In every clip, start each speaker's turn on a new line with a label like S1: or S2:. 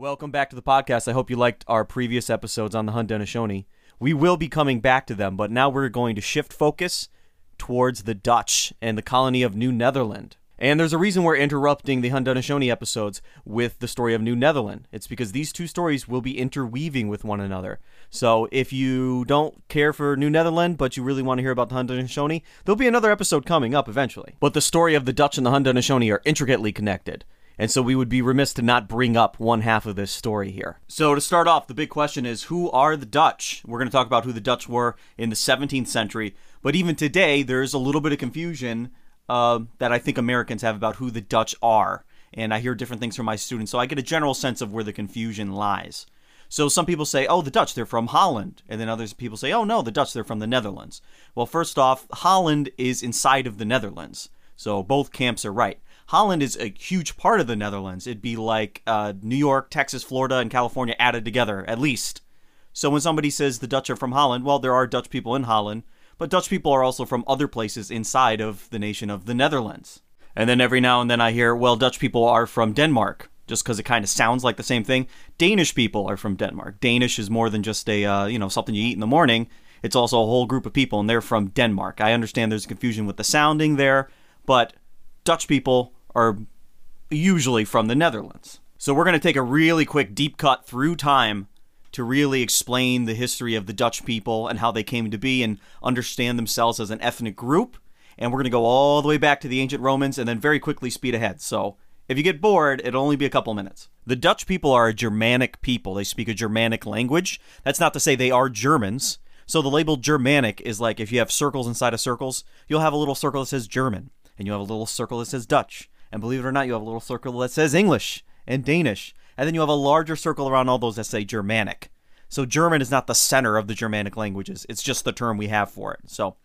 S1: Welcome back to the podcast. I hope you liked our previous episodes on the Haudenosaunee. We will be coming back to them, but now we're going to shift focus towards the Dutch and the colony of New Netherland. And there's a reason we're interrupting the Haudenosaunee episodes with the story of New Netherland. It's because these two stories will be interweaving with one another. So if you don't care for New Netherland, but you really want to hear about the Haudenosaunee, there'll be another episode coming up eventually. But the story of the Dutch and the Haudenosaunee are intricately connected. And so we would be remiss to not bring up one half of this story here. So to start off, the big question is who are the Dutch? We're going to talk about who the Dutch were in the 17th century, but even today, there's a little bit of confusion uh, that I think Americans have about who the Dutch are. And I hear different things from my students, so I get a general sense of where the confusion lies. So some people say, oh, the Dutch, they're from Holland. And then others people say, oh, no, the Dutch, they're from the Netherlands. Well, first off, Holland is inside of the Netherlands. So both camps are right. Holland is a huge part of the Netherlands. It'd be like uh, New York, Texas, Florida, and California added together, at least. So when somebody says the Dutch are from Holland, well, there are Dutch people in Holland, but Dutch people are also from other places inside of the nation of the Netherlands. And then every now and then I hear, well, Dutch people are from Denmark, just because it kind of sounds like the same thing. Danish people are from Denmark. Danish is more than just a, uh, you know, something you eat in the morning. It's also a whole group of people, and they're from Denmark. I understand there's confusion with the sounding there, but Dutch people are usually from the Netherlands. So we're going to take a really quick deep cut through time to really explain the history of the Dutch people and how they came to be and understand themselves as an ethnic group. And we're going to go all the way back to the ancient Romans and then very quickly speed ahead. So if you get bored, it'll only be a couple minutes. The Dutch people are a Germanic people. They speak a Germanic language. That's not to say they are Germans. So the label Germanic is like if you have circles inside of circles, you'll have a little circle that says German, and you have a little circle that says Dutch. And believe it or not, you have a little circle that says English and Danish. And then you have a larger circle around all those that say Germanic. So German is not the center of the Germanic languages. It's just the term we have for it. So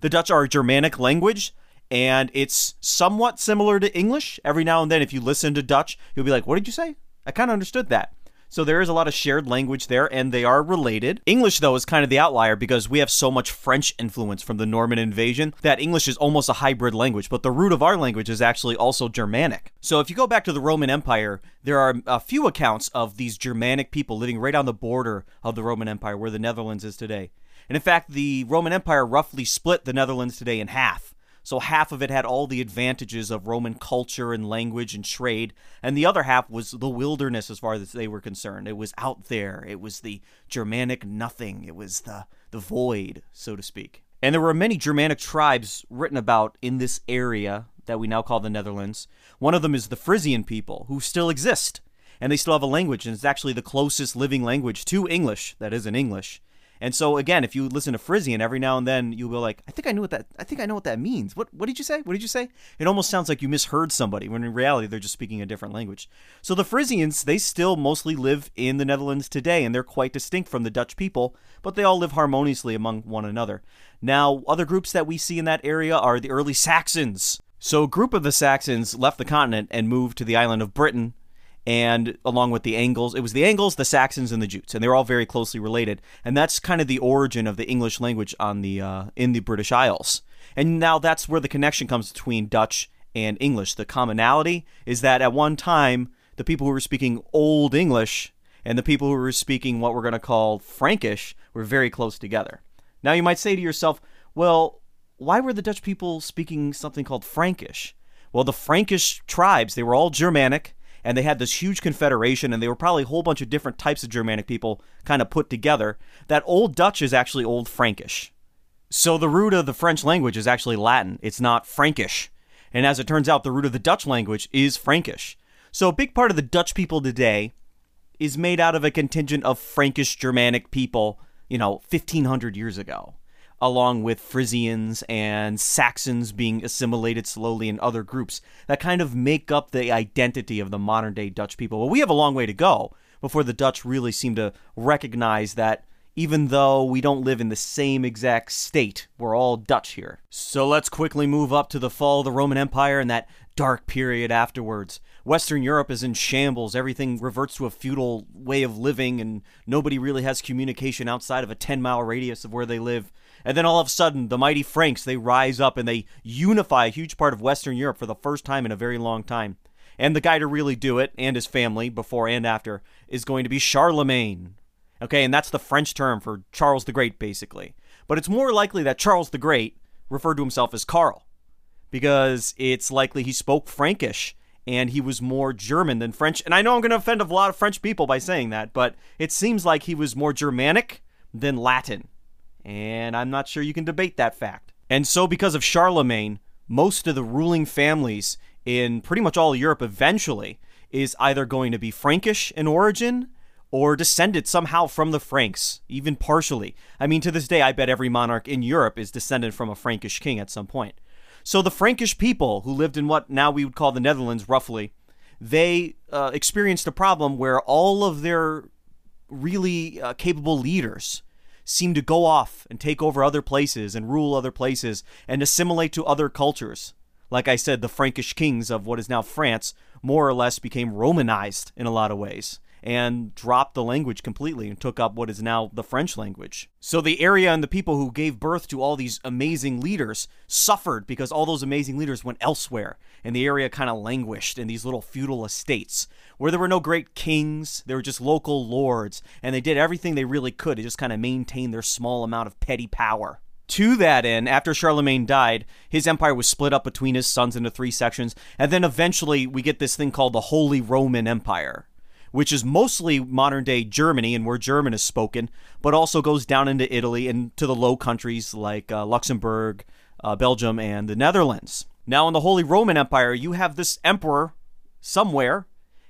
S1: the Dutch are a Germanic language and it's somewhat similar to English. Every now and then if you listen to Dutch, you'll be like, "What did you say?" I kind of understood that. So there is a lot of shared language there, and they are related. English, though, is kind of the outlier because we have so much French influence from the Norman invasion that English is almost a hybrid language, but the root of our language is actually also Germanic. So if you go back to the Roman Empire, there are a few accounts of these Germanic people living right on the border of the Roman Empire where the Netherlands is today. And in fact, the Roman Empire roughly split the Netherlands today in half. So half of it had all the advantages of Roman culture and language and trade, and the other half was the wilderness as far as they were concerned. It was out there. It was the Germanic nothing. It was the the void, so to speak. And there were many Germanic tribes written about in this area that we now call the Netherlands. One of them is the Frisian people, who still exist, and they still have a language, and it's actually the closest living language to English that is in English. And so again, if you listen to Frisian every now and then, you'll go like, I think I knew what that. I think I know what that means. What What did you say? What did you say? It almost sounds like you misheard somebody when in reality they're just speaking a different language. So the Frisians, they still mostly live in the Netherlands today, and they're quite distinct from the Dutch people, but they all live harmoniously among one another. Now, other groups that we see in that area are the early Saxons. So a group of the Saxons left the continent and moved to the island of Britain and along with the Angles. It was the Angles, the Saxons, and the Jutes, and they're all very closely related. And that's kind of the origin of the English language on the uh, in the British Isles. And now that's where the connection comes between Dutch and English. The commonality is that at one time, the people who were speaking Old English and the people who were speaking what we're going to call Frankish were very close together. Now you might say to yourself, well, why were the Dutch people speaking something called Frankish? Well, the Frankish tribes, they were all Germanic and they had this huge confederation, and they were probably a whole bunch of different types of Germanic people kind of put together. That Old Dutch is actually Old Frankish. So the root of the French language is actually Latin, it's not Frankish. And as it turns out, the root of the Dutch language is Frankish. So a big part of the Dutch people today is made out of a contingent of Frankish Germanic people, you know, 1500 years ago along with Frisians and Saxons being assimilated slowly in other groups that kind of make up the identity of the modern day Dutch people. But we have a long way to go before the Dutch really seem to recognize that even though we don't live in the same exact state, we're all Dutch here. So let's quickly move up to the fall of the Roman Empire and that dark period afterwards. Western Europe is in shambles. Everything reverts to a feudal way of living, and nobody really has communication outside of a 10 mile radius of where they live. And then all of a sudden, the mighty Franks, they rise up and they unify a huge part of Western Europe for the first time in a very long time. And the guy to really do it, and his family, before and after, is going to be Charlemagne. Okay, and that's the French term for Charles the Great, basically. But it's more likely that Charles the Great referred to himself as Karl, because it's likely he spoke Frankish and he was more German than French. And I know I'm going to offend a lot of French people by saying that, but it seems like he was more Germanic than Latin. And I'm not sure you can debate that fact. And so, because of Charlemagne, most of the ruling families in pretty much all Europe eventually is either going to be Frankish in origin or descended somehow from the Franks, even partially. I mean, to this day, I bet every monarch in Europe is descended from a Frankish king at some point. So the Frankish people who lived in what now we would call the Netherlands, roughly, they uh, experienced a problem where all of their really uh, capable leaders seemed to go off and take over other places and rule other places and assimilate to other cultures. Like I said, the Frankish kings of what is now France more or less became Romanized in a lot of ways and dropped the language completely and took up what is now the French language. So the area and the people who gave birth to all these amazing leaders suffered because all those amazing leaders went elsewhere, and the area kind of languished in these little feudal estates where there were no great kings, there were just local lords, and they did everything they really could to just kind of maintain their small amount of petty power. To that end, after Charlemagne died, his empire was split up between his sons into three sections, and then eventually we get this thing called the Holy Roman Empire which is mostly modern day Germany and where German is spoken, but also goes down into Italy and to the Low Countries like uh, Luxembourg, uh, Belgium, and the Netherlands. Now, in the Holy Roman Empire, you have this emperor somewhere,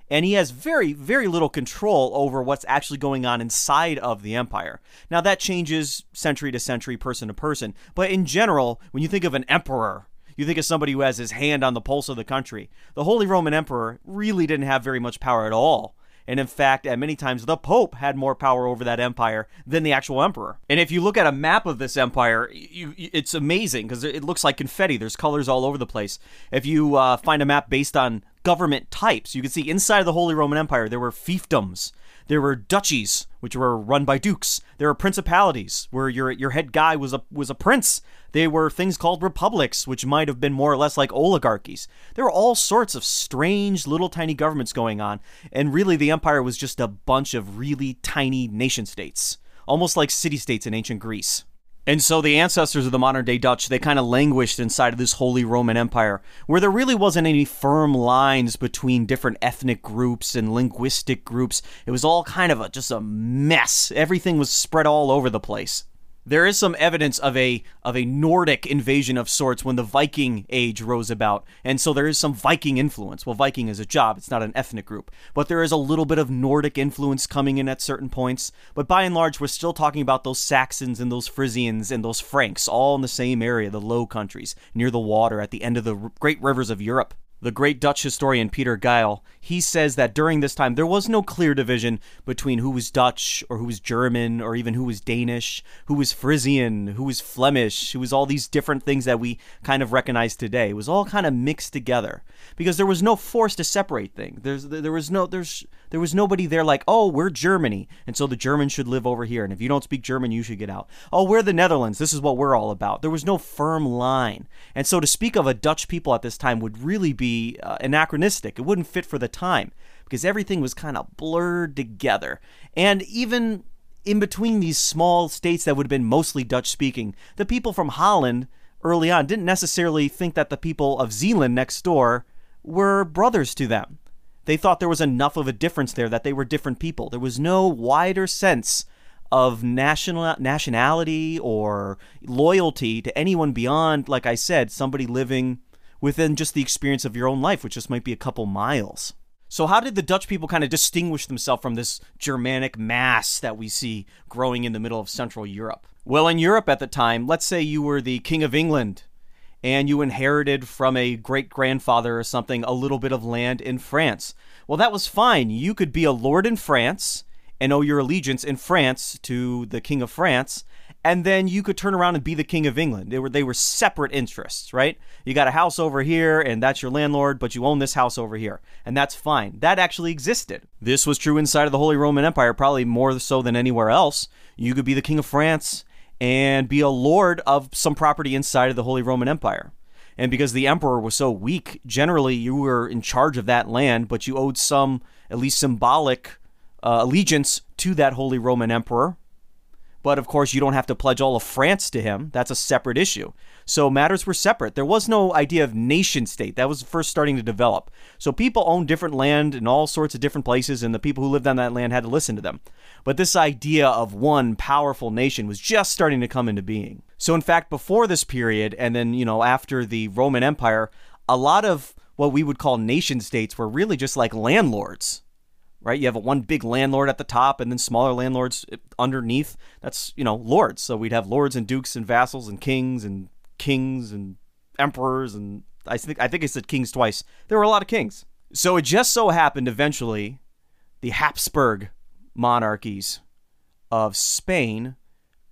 S1: and he has very, very little control over what's actually going on inside of the empire. Now, that changes century to century, person to person, but in general, when you think of an emperor, you think of somebody who has his hand on the pulse of the country. The Holy Roman Emperor really didn't have very much power at all. And in fact, at many times, the Pope had more power over that empire than the actual emperor. And if you look at a map of this empire, you, it's amazing because it looks like confetti. There's colors all over the place. If you uh, find a map based on government types, you can see inside of the Holy Roman Empire, there were fiefdoms. There were duchies, which were run by dukes. There were principalities, where your your head guy was a was a prince. They were things called republics, which might have been more or less like oligarchies. There were all sorts of strange little tiny governments going on, and really the empire was just a bunch of really tiny nation states, almost like city states in ancient Greece. And so the ancestors of the modern day Dutch, they kind of languished inside of this Holy Roman Empire, where there really wasn't any firm lines between different ethnic groups and linguistic groups. It was all kind of a, just a mess. Everything was spread all over the place there is some evidence of a of a Nordic invasion of sorts when the Viking age rose about, and so there is some Viking influence. Well, Viking is a job; it's not an ethnic group, but there is a little bit of Nordic influence coming in at certain points. But by and large, we're still talking about those Saxons and those Frisians and those Franks, all in the same area, the Low Countries, near the water, at the end of the great rivers of Europe the great Dutch historian Pieter Geyl, he says that during this time there was no clear division between who was Dutch or who was German or even who was Danish, who was Frisian, who was Flemish, who was all these different things that we kind of recognize today. It was all kind of mixed together because there was no force to separate things. There's there was no there's there was nobody there like, "Oh, we're Germany, and so the Germans should live over here, and if you don't speak German, you should get out." "Oh, we're the Netherlands. This is what we're all about." There was no firm line. And so to speak of a Dutch people at this time would really be uh, anachronistic. It wouldn't fit for the time because everything was kind of blurred together. And even in between these small states that would have been mostly Dutch speaking, the people from Holland early on didn't necessarily think that the people of Zeeland next door were brothers to them. They thought there was enough of a difference there that they were different people. There was no wider sense of national nationality or loyalty to anyone beyond, like I said, somebody living within just the experience of your own life, which just might be a couple miles. So, how did the Dutch people kind of distinguish themselves from this Germanic mass that we see growing in the middle of Central Europe? Well, in Europe at the time, let's say you were the King of England and you inherited from a great grandfather or something a little bit of land in France. Well, that was fine. You could be a lord in France and owe your allegiance in France to the King of France, and then you could turn around and be the king of England. They were they were separate interests, right? You got a house over here and that's your landlord, but you own this house over here. And that's fine. That actually existed. This was true inside of the Holy Roman Empire, probably more so than anywhere else. You could be the king of France and be a lord of some property inside of the Holy Roman Empire. And because the emperor was so weak, generally you were in charge of that land, but you owed some, at least symbolic, uh, allegiance to that Holy Roman Emperor. But of course, you don't have to pledge all of France to him. That's a separate issue. So matters were separate. There was no idea of nation state. That was first starting to develop. So people owned different land in all sorts of different places, and the people who lived on that land had to listen to them. But this idea of one powerful nation was just starting to come into being. So, in fact, before this period, and then, you know, after the Roman Empire, a lot of what we would call nation states were really just like landlords right? You have a one big landlord at the top and then smaller landlords eh, underneath. That's, you know, lords. So we'd have lords and dukes and vassals and kings and kings and emperors and I think I think I said kings twice. There were a lot of kings. So it just so happened eventually the Habsburg monarchies of Spain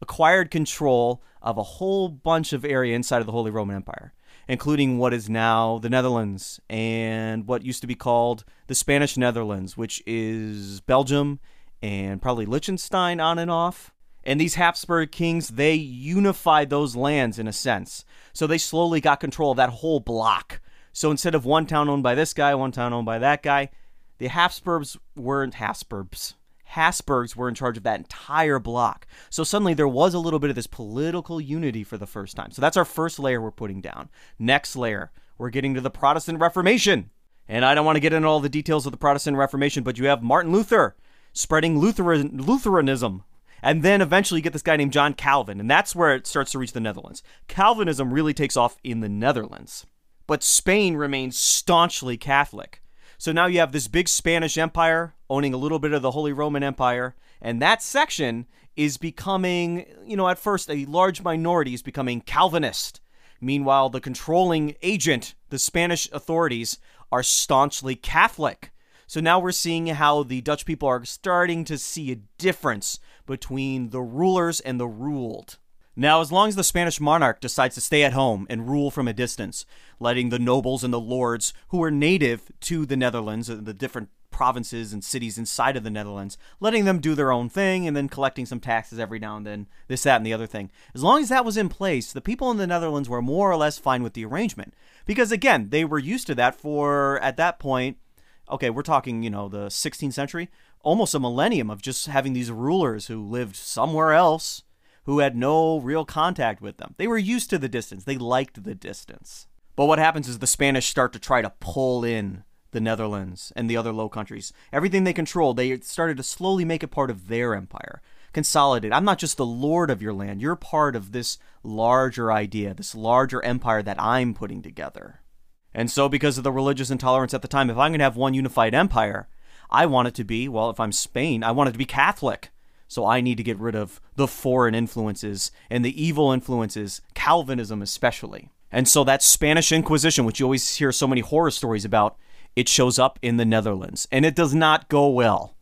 S1: acquired control of a whole bunch of area inside of the Holy Roman Empire including what is now the Netherlands and what used to be called the Spanish Netherlands, which is Belgium and probably Liechtenstein on and off. And these Habsburg kings, they unified those lands in a sense. So they slowly got control of that whole block. So instead of one town owned by this guy, one town owned by that guy, the Habsburgs weren't Habsburgs. Habsburgs were in charge of that entire block. So suddenly there was a little bit of this political unity for the first time. So that's our first layer we're putting down. Next layer, we're getting to the Protestant Reformation. And I don't want to get into all the details of the Protestant Reformation, but you have Martin Luther spreading Lutheran, Lutheranism. And then eventually you get this guy named John Calvin, and that's where it starts to reach the Netherlands. Calvinism really takes off in the Netherlands. But Spain remains staunchly Catholic. So now you have this big Spanish Empire owning a little bit of the Holy Roman Empire, and that section is becoming, you know, at first a large minority is becoming Calvinist. Meanwhile, the controlling agent, the Spanish authorities, are staunchly Catholic. So now we're seeing how the Dutch people are starting to see a difference between the rulers and the ruled. Now, as long as the Spanish monarch decides to stay at home and rule from a distance, letting the nobles and the lords who were native to the Netherlands, and the different provinces and cities inside of the Netherlands, letting them do their own thing and then collecting some taxes every now and then, this, that, and the other thing. As long as that was in place, the people in the Netherlands were more or less fine with the arrangement. Because again, they were used to that for, at that point, okay, we're talking, you know, the 16th century, almost a millennium of just having these rulers who lived somewhere else who had no real contact with them. They were used to the distance, they liked the distance. But what happens is the Spanish start to try to pull in the Netherlands and the other Low Countries. Everything they controlled, they started to slowly make it part of their empire. Consolidate. I'm not just the lord of your land. You're part of this larger idea, this larger empire that I'm putting together. And so, because of the religious intolerance at the time, if I'm going to have one unified empire, I want it to be, well, if I'm Spain, I want it to be Catholic. So I need to get rid of the foreign influences and the evil influences, Calvinism especially. And so that Spanish Inquisition, which you always hear so many horror stories about, it shows up in the Netherlands. And it does not go well.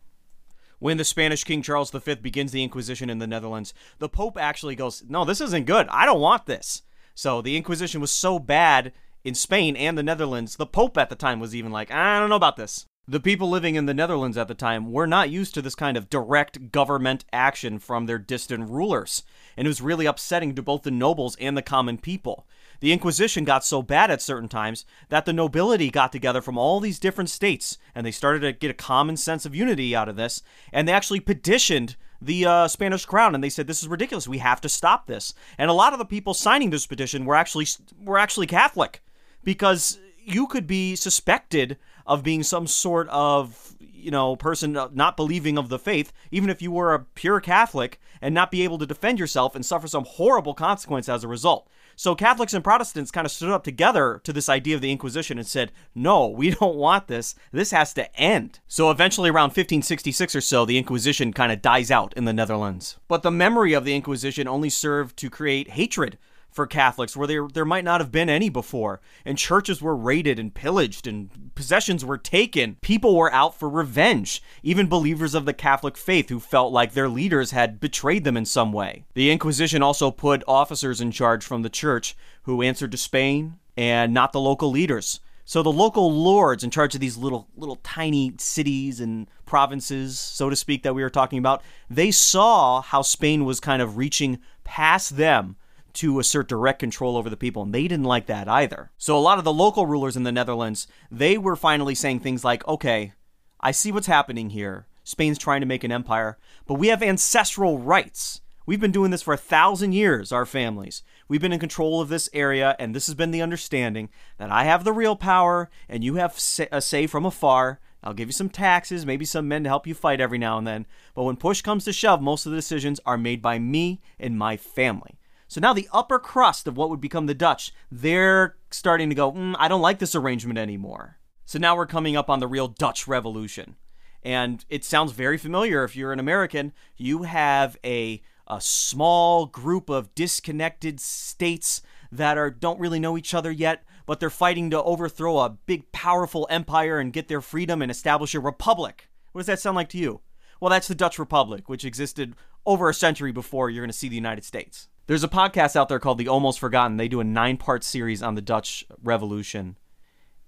S1: When the Spanish King Charles V begins the Inquisition in the Netherlands, the Pope actually goes, No, this isn't good. I don't want this. So the Inquisition was so bad in Spain and the Netherlands, the Pope at the time was even like, I don't know about this. The people living in the Netherlands at the time were not used to this kind of direct government action from their distant rulers, and it was really upsetting to both the nobles and the common people. The Inquisition got so bad at certain times that the nobility got together from all these different states, and they started to get a common sense of unity out of this, and they actually petitioned the uh, Spanish crown, and they said this is ridiculous. We have to stop this. And a lot of the people signing this petition were actually were actually Catholic, because you could be suspected of being some sort of you know person not believing of the faith even if you were a pure catholic and not be able to defend yourself and suffer some horrible consequence as a result. So catholics and protestants kind of stood up together to this idea of the inquisition and said no we don't want this. This has to end. So eventually around 1566 or so the inquisition kind of dies out in the netherlands. But the memory of the inquisition only served to create hatred for Catholics where there there might not have been any before. And churches were raided and pillaged and possessions were taken. People were out for revenge. Even believers of the Catholic faith who felt like their leaders had betrayed them in some way. The inquisition also put officers in charge from the church who answered to Spain and not the local leaders. So the local lords in charge of these little little tiny cities and provinces, so to speak, that we were talking about, they saw how Spain was kind of reaching past them to assert direct control over the people, and they didn't like that either. So a lot of the local rulers in the Netherlands, they were finally saying things like, okay, I see what's happening here. Spain's trying to make an empire, but we have ancestral rights. We've been doing this for a thousand years, our families. We've been in control of this area, and this has been the understanding that I have the real power and you have a say from afar. I'll give you some taxes, maybe some men to help you fight every now and then. But when push comes to shove, most of the decisions are made by me and my family. So now the upper crust of what would become the Dutch, they're starting to go, mm, I don't like this arrangement anymore. So now we're coming up on the real Dutch Revolution. And it sounds very familiar if you're an American. You have a a small group of disconnected states that are don't really know each other yet, but they're fighting to overthrow a big powerful empire and get their freedom and establish a republic. What does that sound like to you? Well, that's the Dutch Republic, which existed over a century before you're going to see the United States. There's a podcast out there called The Almost Forgotten. They do a nine-part series on the Dutch Revolution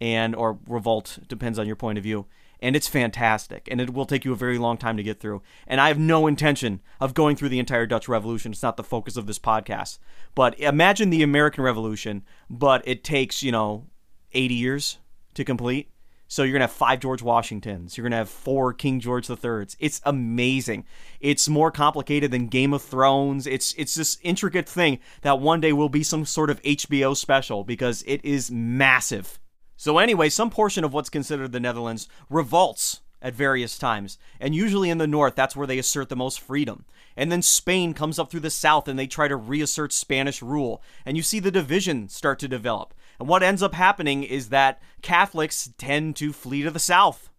S1: and or revolt, depends on your point of view. And it's fantastic and it will take you a very long time to get through. And i have no intention of going through the entire dutch revolution. It's not the focus of this podcast. But imagine the american revolution but it takes you know 80 years to complete so you're gonna have five George Washingtons. You're gonna have four King George the Thirds. It's amazing. It's more complicated than Game of Thrones. It's it's this intricate thing that one day will be some sort of HBO special because it is massive. So, anyway, some portion of what's considered the Netherlands revolts at various times. And usually in the north, that's where they assert the most freedom. And then Spain comes up through the south and they try to reassert Spanish rule. And you see the division start to develop. And what ends up happening is that Catholics tend to flee to the south.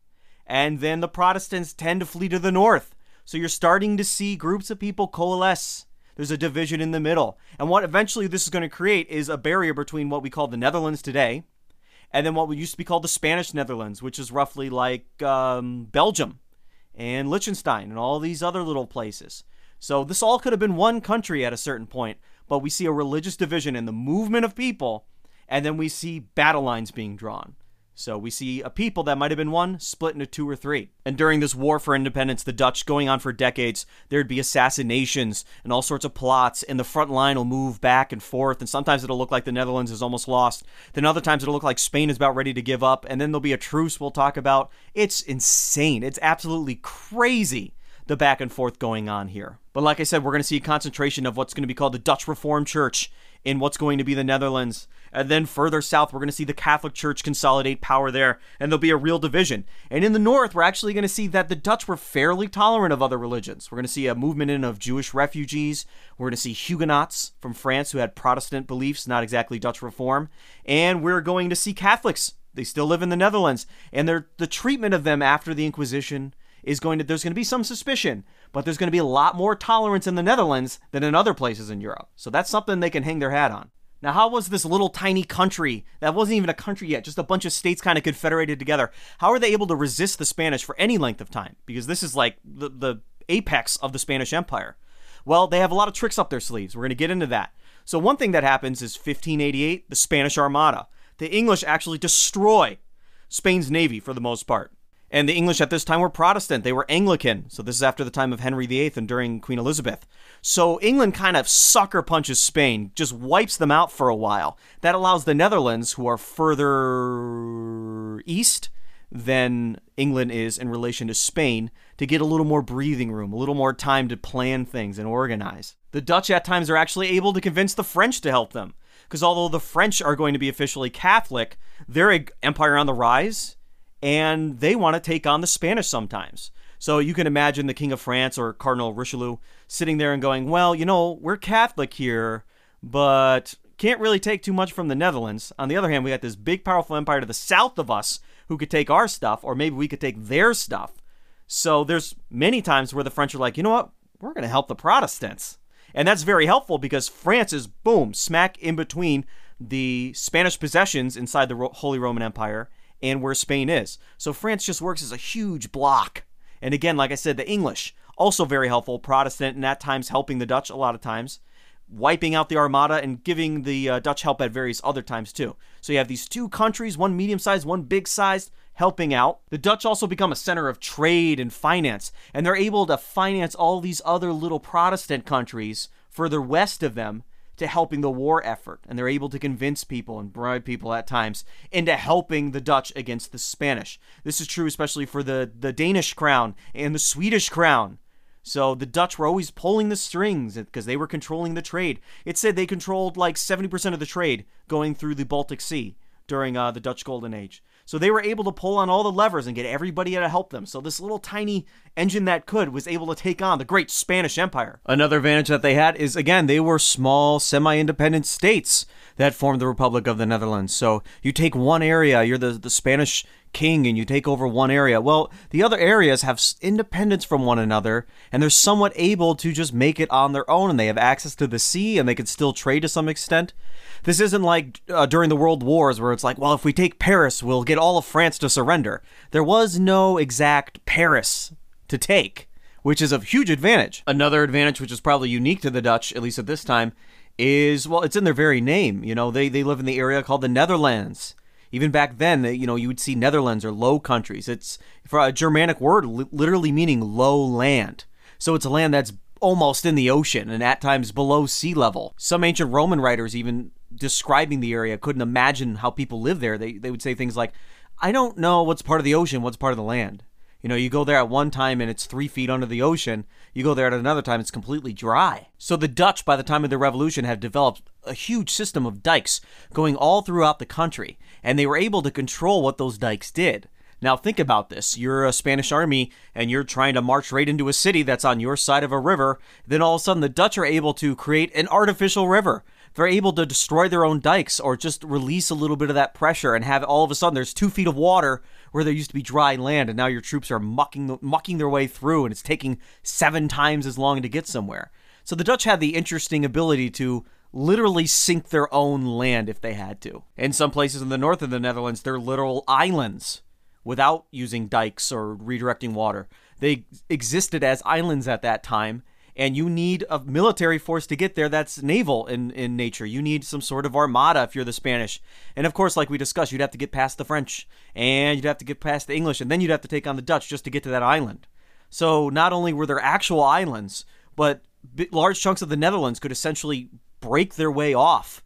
S1: And then the Protestants tend to flee to the north. So you're starting to see groups of people coalesce. There's a division in the middle. And what eventually this is going to create is a barrier between what we call the Netherlands today and then what used to be called the Spanish Netherlands, which is roughly like um, Belgium and Liechtenstein and all these other little places. So this all could have been one country at a certain point, but we see a religious division in the movement of people, and then we see battle lines being drawn. So we see a people that might have been one split into two or three. And during this war for independence, the Dutch going on for decades, there'd be assassinations and all sorts of plots, and the front line will move back and forth. And sometimes it'll look like the Netherlands is almost lost. Then other times it'll look like Spain is about ready to give up. And then there'll be a truce we'll talk about. It's insane. It's absolutely crazy the back and forth going on here. But like I said, we're going to see a concentration of what's going to be called the Dutch Reformed Church in what's going to be the Netherlands. And then further south, we're going to see the Catholic Church consolidate power there, and there'll be a real division. And in the north, we're actually going to see that the Dutch were fairly tolerant of other religions. We're going to see a movement in of Jewish refugees. We're going to see Huguenots from France who had Protestant beliefs, not exactly Dutch reform. And we're going to see Catholics. They still live in the Netherlands. And the treatment of them after the Inquisition is going to, there's going to be some suspicion but there's going to be a lot more tolerance in the Netherlands than in other places in Europe. So that's something they can hang their hat on. Now, how was this little tiny country that wasn't even a country yet, just a bunch of states kind of confederated together? How are they able to resist the Spanish for any length of time? Because this is like the, the apex of the Spanish Empire. Well, they have a lot of tricks up their sleeves. We're going to get into that. So, one thing that happens is 1588, the Spanish Armada. The English actually destroy Spain's navy for the most part. And the English at this time were Protestant. They were Anglican. So this is after the time of Henry VIII and during Queen Elizabeth. So England kind of sucker punches Spain, just wipes them out for a while. That allows the Netherlands, who are further east than England is in relation to Spain, to get a little more breathing room, a little more time to plan things and organize. The Dutch at times are actually able to convince the French to help them. Because although the French are going to be officially Catholic, they're an empire on the rise and they want to take on the Spanish sometimes. So you can imagine the King of France or Cardinal Richelieu sitting there and going, Well, you know, we're Catholic here, but can't really take too much from the Netherlands. On the other hand, we got this big, powerful empire to the south of us who could take our stuff, or maybe we could take their stuff. So there's many times where the French are like, you know what? We're going to help the Protestants. And that's very helpful because France is, boom, smack in between the Spanish possessions inside the Holy Roman Empire and where Spain is. So France just works as a huge block. And again, like I said, the English, also very helpful, Protestant, and at times helping the Dutch a lot of times, wiping out the Armada and giving the uh, Dutch help at various other times too. So you have these two countries, one medium sized, one big sized, helping out. The Dutch also become a center of trade and finance, and they're able to finance all these other little Protestant countries further west of them to helping the war effort, and they're able to convince people and bribe people at times into helping the Dutch against the Spanish. This is true especially for the, the Danish crown and the Swedish crown. So the Dutch were always pulling the strings because they were controlling the trade. It said they controlled like 70% of the trade going through the Baltic Sea during uh, the Dutch Golden Age. So they were able to pull on all the levers and get everybody to help them. So this little tiny engine that could was able to take on the great Spanish Empire. Another advantage that they had is again, they were small, semi independent states that formed the Republic of the Netherlands. So you take one area, you're the, the Spanish king, and you take over one area. Well, the other areas have independence from one another, and they're somewhat able to just make it on their own, and they have access to the sea, and they can still trade to some extent. This isn't like uh, during the World Wars where it's like, well, if we take Paris, we'll get all of France to surrender. There was no exact Paris to take, which is a huge advantage. Another advantage, which is probably unique to the Dutch, at least at this time, is well, it's in their very name. You know, they they live in the area called the Netherlands. Even back then, you know, you would see Netherlands or Low Countries. It's for a Germanic word, li- literally meaning low land. So it's a land that's almost in the ocean and at times below sea level. Some ancient Roman writers even describing the area couldn't imagine how people live there. They they would say things like, "I don't know what's part of the ocean, what's part of the land." You know, you go there at one time and it's three feet under the ocean. You go there at another time, it's completely dry. So the Dutch, by the time of the revolution, had developed a huge system of dikes going all throughout the country, and they were able to control what those dikes did. Now, think about this. You're a Spanish army and you're trying to march right into a city that's on your side of a river. Then all of a sudden, the Dutch are able to create an artificial river they're able to destroy their own dikes or just release a little bit of that pressure and have all of a sudden there's two feet of water where there used to be dry land and now your troops are mucking mucking their way through and it's taking seven times as long to get somewhere. So the Dutch had the interesting ability to literally sink their own land if they had to. In some places in the north of the Netherlands, they're literal islands without using dikes or redirecting water. They existed as islands at that time and you need a military force to get there that's naval in, in nature. You need some sort of armada if you're the Spanish. And of course, like we discussed, you'd have to get past the French and you'd have to get past the English, and then you'd have to take on the Dutch just to get to that island. So not only were there actual islands, but large chunks of the Netherlands could essentially break their way off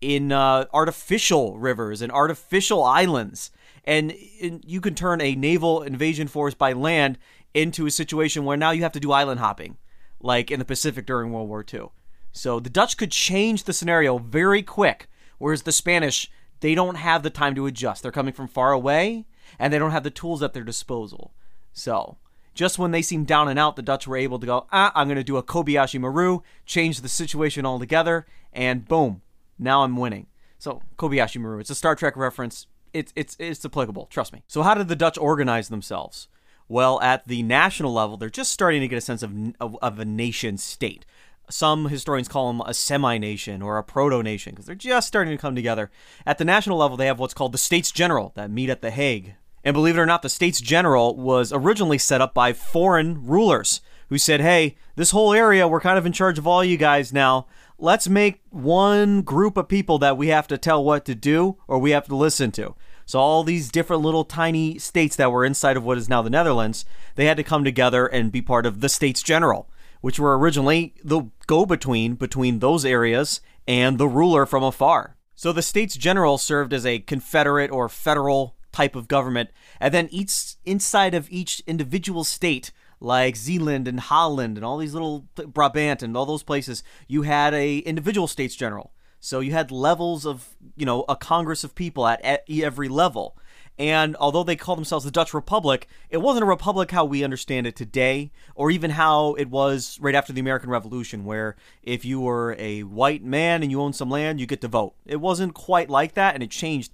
S1: in uh, artificial rivers and artificial islands. And you can turn a naval invasion force by land into a situation where now you have to do island hopping like in the Pacific during World War II. So the Dutch could change the scenario very quick, whereas the Spanish, they don't have the time to adjust. They're coming from far away, and they don't have the tools at their disposal. So just when they seemed down and out, the Dutch were able to go, ah, I'm going to do a Kobayashi Maru, change the situation altogether, and boom, now I'm winning. So Kobayashi Maru, it's a Star Trek reference. It's it's it's applicable. Trust me. So how did the Dutch organize themselves? Well, at the national level, they're just starting to get a sense of, of, of a nation state. Some historians call them a semi nation or a proto nation because they're just starting to come together. At the national level, they have what's called the States General that meet at The Hague. And believe it or not, the States General was originally set up by foreign rulers who said, hey, this whole area, we're kind of in charge of all you guys now. Let's make one group of people that we have to tell what to do or we have to listen to. So all these different little tiny states that were inside of what is now the Netherlands, they had to come together and be part of the States General, which were originally the go-between between those areas and the ruler from afar. So the States General served as a confederate or federal type of government, and then each inside of each individual state like Zeeland and Holland and all these little Brabant and all those places, you had a individual states general. So you had levels of, you know, a congress of people at, every level. And although they call themselves the Dutch Republic, it wasn't a republic how we understand it today, or even how it was right after the American Revolution, where if you were a white man and you owned some land, you get to vote. It wasn't quite like that, and it changed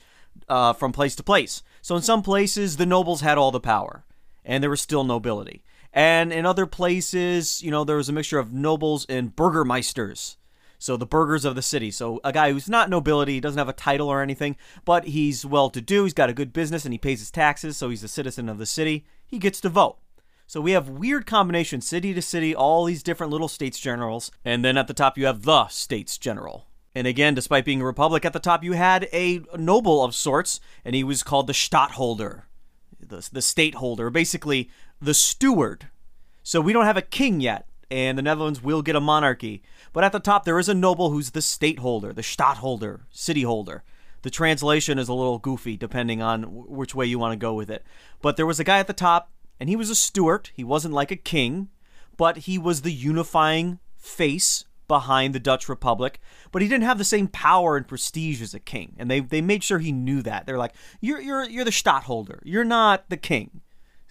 S1: uh, from place to place. So in some places, the nobles had all the power, and there was still nobility. And in other places, you know, there was a mixture of nobles and burgermeisters. So the burghers of the city. So a guy who's not nobility, doesn't have a title or anything, but he's well to do, he's got a good business and he pays his taxes, so he's a citizen of the city. He gets to vote. So we have weird combinations, city to city, all these different little states generals, and then at the top you have the states general. And again, despite being a republic, at the top you had a noble of sorts, and he was called the stadtholder, the, the state holder, basically the steward. So we don't have a king yet and the Netherlands will get a monarchy. But at the top, there is a noble who's the state holder, the stadtholder, city holder. The translation is a little goofy depending on which way you want to go with it. But there was a guy at the top, and he was a steward. He wasn't like a king, but he was the unifying face behind the Dutch Republic, but he didn't have the same power and prestige as a king. And they, they made sure he knew that. They're like, you're, you're, you're the stadtholder. You're not the king.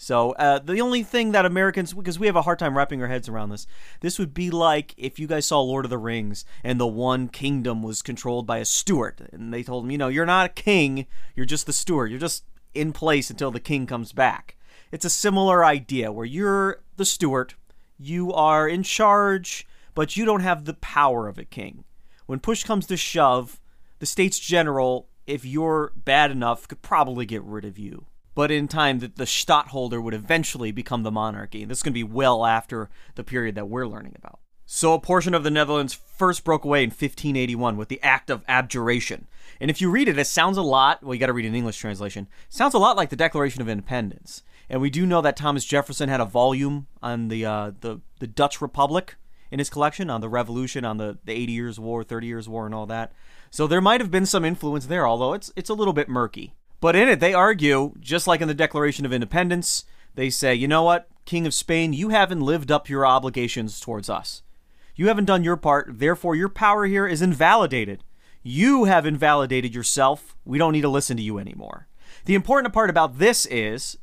S1: So uh, the only thing that Americans, because we have a hard time wrapping our heads around this, this would be like if you guys saw Lord of the Rings and the one kingdom was controlled by a steward, and they told him, you know, you're not a king, you're just the steward, you're just in place until the king comes back. It's a similar idea where you're the steward, you are in charge, but you don't have the power of a king. When push comes to shove, the state's general, if you're bad enough, could probably get rid of you. But in time, the, the stadtholder would eventually become the monarchy. This is going to be well after the period that we're learning about. So, a portion of the Netherlands first broke away in 1581 with the Act of Abjuration. And if you read it, it sounds a lot, well, you got to read an English translation, sounds a lot like the Declaration of Independence. And we do know that Thomas Jefferson had a volume on the, uh, the, the Dutch Republic in his collection on the Revolution, on the, the 80 Years' War, 30 Years' War, and all that. So there might have been some influence there, although it's it's a little bit murky. But in it, they argue, just like in the Declaration of Independence, they say, you know what, King of Spain, you haven't lived up your obligations towards us. You haven't done your part, therefore your power here is invalidated. You have invalidated yourself. We don't need to listen to you anymore. The important part about this is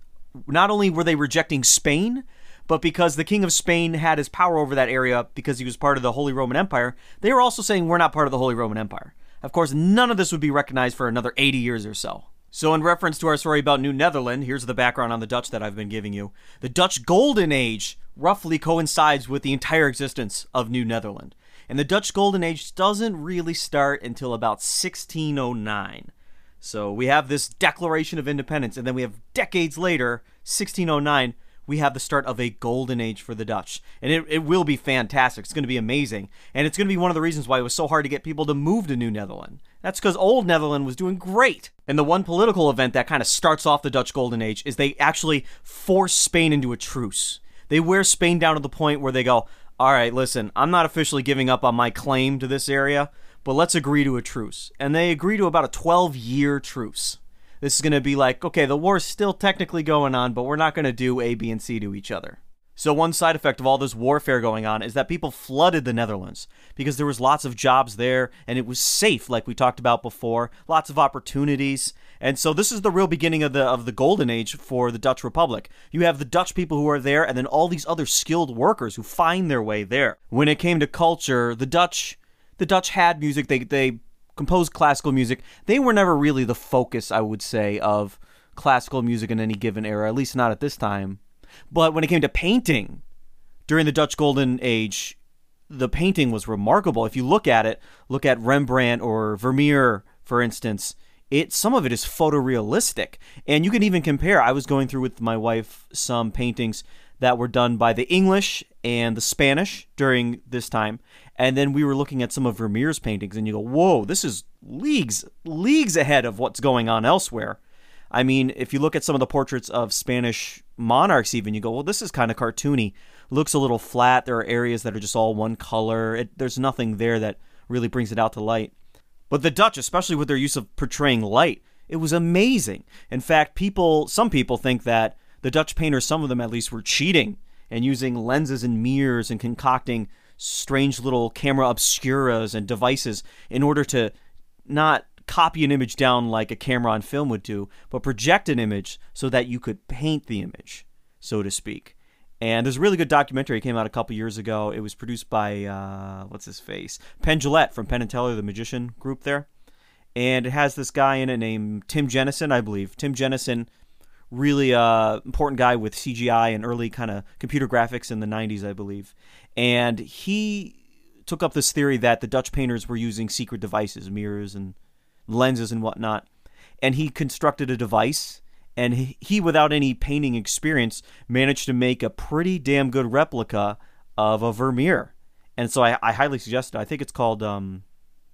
S1: not only were they rejecting Spain, but because the king of Spain had his power over that area because he was part of the Holy Roman Empire, they were also saying we're not part of the Holy Roman Empire. Of course, none of this would be recognized for another 80 years or so. So, in reference to our story about New Netherland, here's the background on the Dutch that I've been giving you. The Dutch Golden Age roughly coincides with the entire existence of New Netherland. And the Dutch Golden Age doesn't really start until about 1609. So, we have this Declaration of Independence, and then we have decades later, 1609, we have the start of a golden age for the Dutch. And it, it will be fantastic. It's going to be amazing. And it's going to be one of the reasons why it was so hard to get people to move to New Netherland. That's because Old Netherland was doing great. And the one political event that kind of starts off the Dutch Golden Age is they actually force Spain into a truce. They wear Spain down to the point where they go, all right, listen, I'm not officially giving up on my claim to this area, but let's agree to a truce. And they agree to about a 12 year truce. This is going to be like, okay, the war's still technically going on, but we're not going to do A, B, and C to each other. So one side effect of all this warfare going on is that people flooded the Netherlands because there was lots of jobs there and it was safe like we talked about before, lots of opportunities. And so this is the real beginning of the of the golden age for the Dutch Republic. You have the Dutch people who are there and then all these other skilled workers who find their way there. When it came to culture, the Dutch the Dutch had music. They they composed classical music. They were never really the focus, I would say, of classical music in any given era, at least not at this time. But when it came to painting, during the Dutch Golden Age, the painting was remarkable. If you look at it, look at Rembrandt or Vermeer, for instance, it some of it is photorealistic. And you can even compare. I was going through with my wife some paintings that were done by the English and the Spanish during this time. And then we were looking at some of Vermeer's paintings, and you go, whoa, this is leagues, leagues ahead of what's going on elsewhere. I mean, if you look at some of the portraits of Spanish monarchs, even, you go, well, this is kind of cartoony. Looks a little flat. There are areas that are just all one color. It, there's nothing there that really brings it out to light. But the Dutch, especially with their use of portraying light, it was amazing. In fact, people, some people think that the Dutch painters, some of them at least, were cheating and using lenses and mirrors and concocting strange little camera obscuras and devices in order to not copy an image down like a camera on film would do, but project an image so that you could paint the image, so to speak. And there's a really good documentary that came out a couple years ago. It was produced by uh, what's his face, Penn Jillette from Penn and Teller, the magician group there, and it has this guy in it named Tim Jenison, I believe. Tim Jenison really uh, important guy with CGI and early kind of computer graphics in the 90s, I believe. And he took up this theory that the Dutch painters were using secret devices, mirrors and lenses and whatnot. And he constructed a device, and he, without any painting experience, managed to make a pretty damn good replica of a Vermeer. And so I, I highly suggest it. I think it's called um,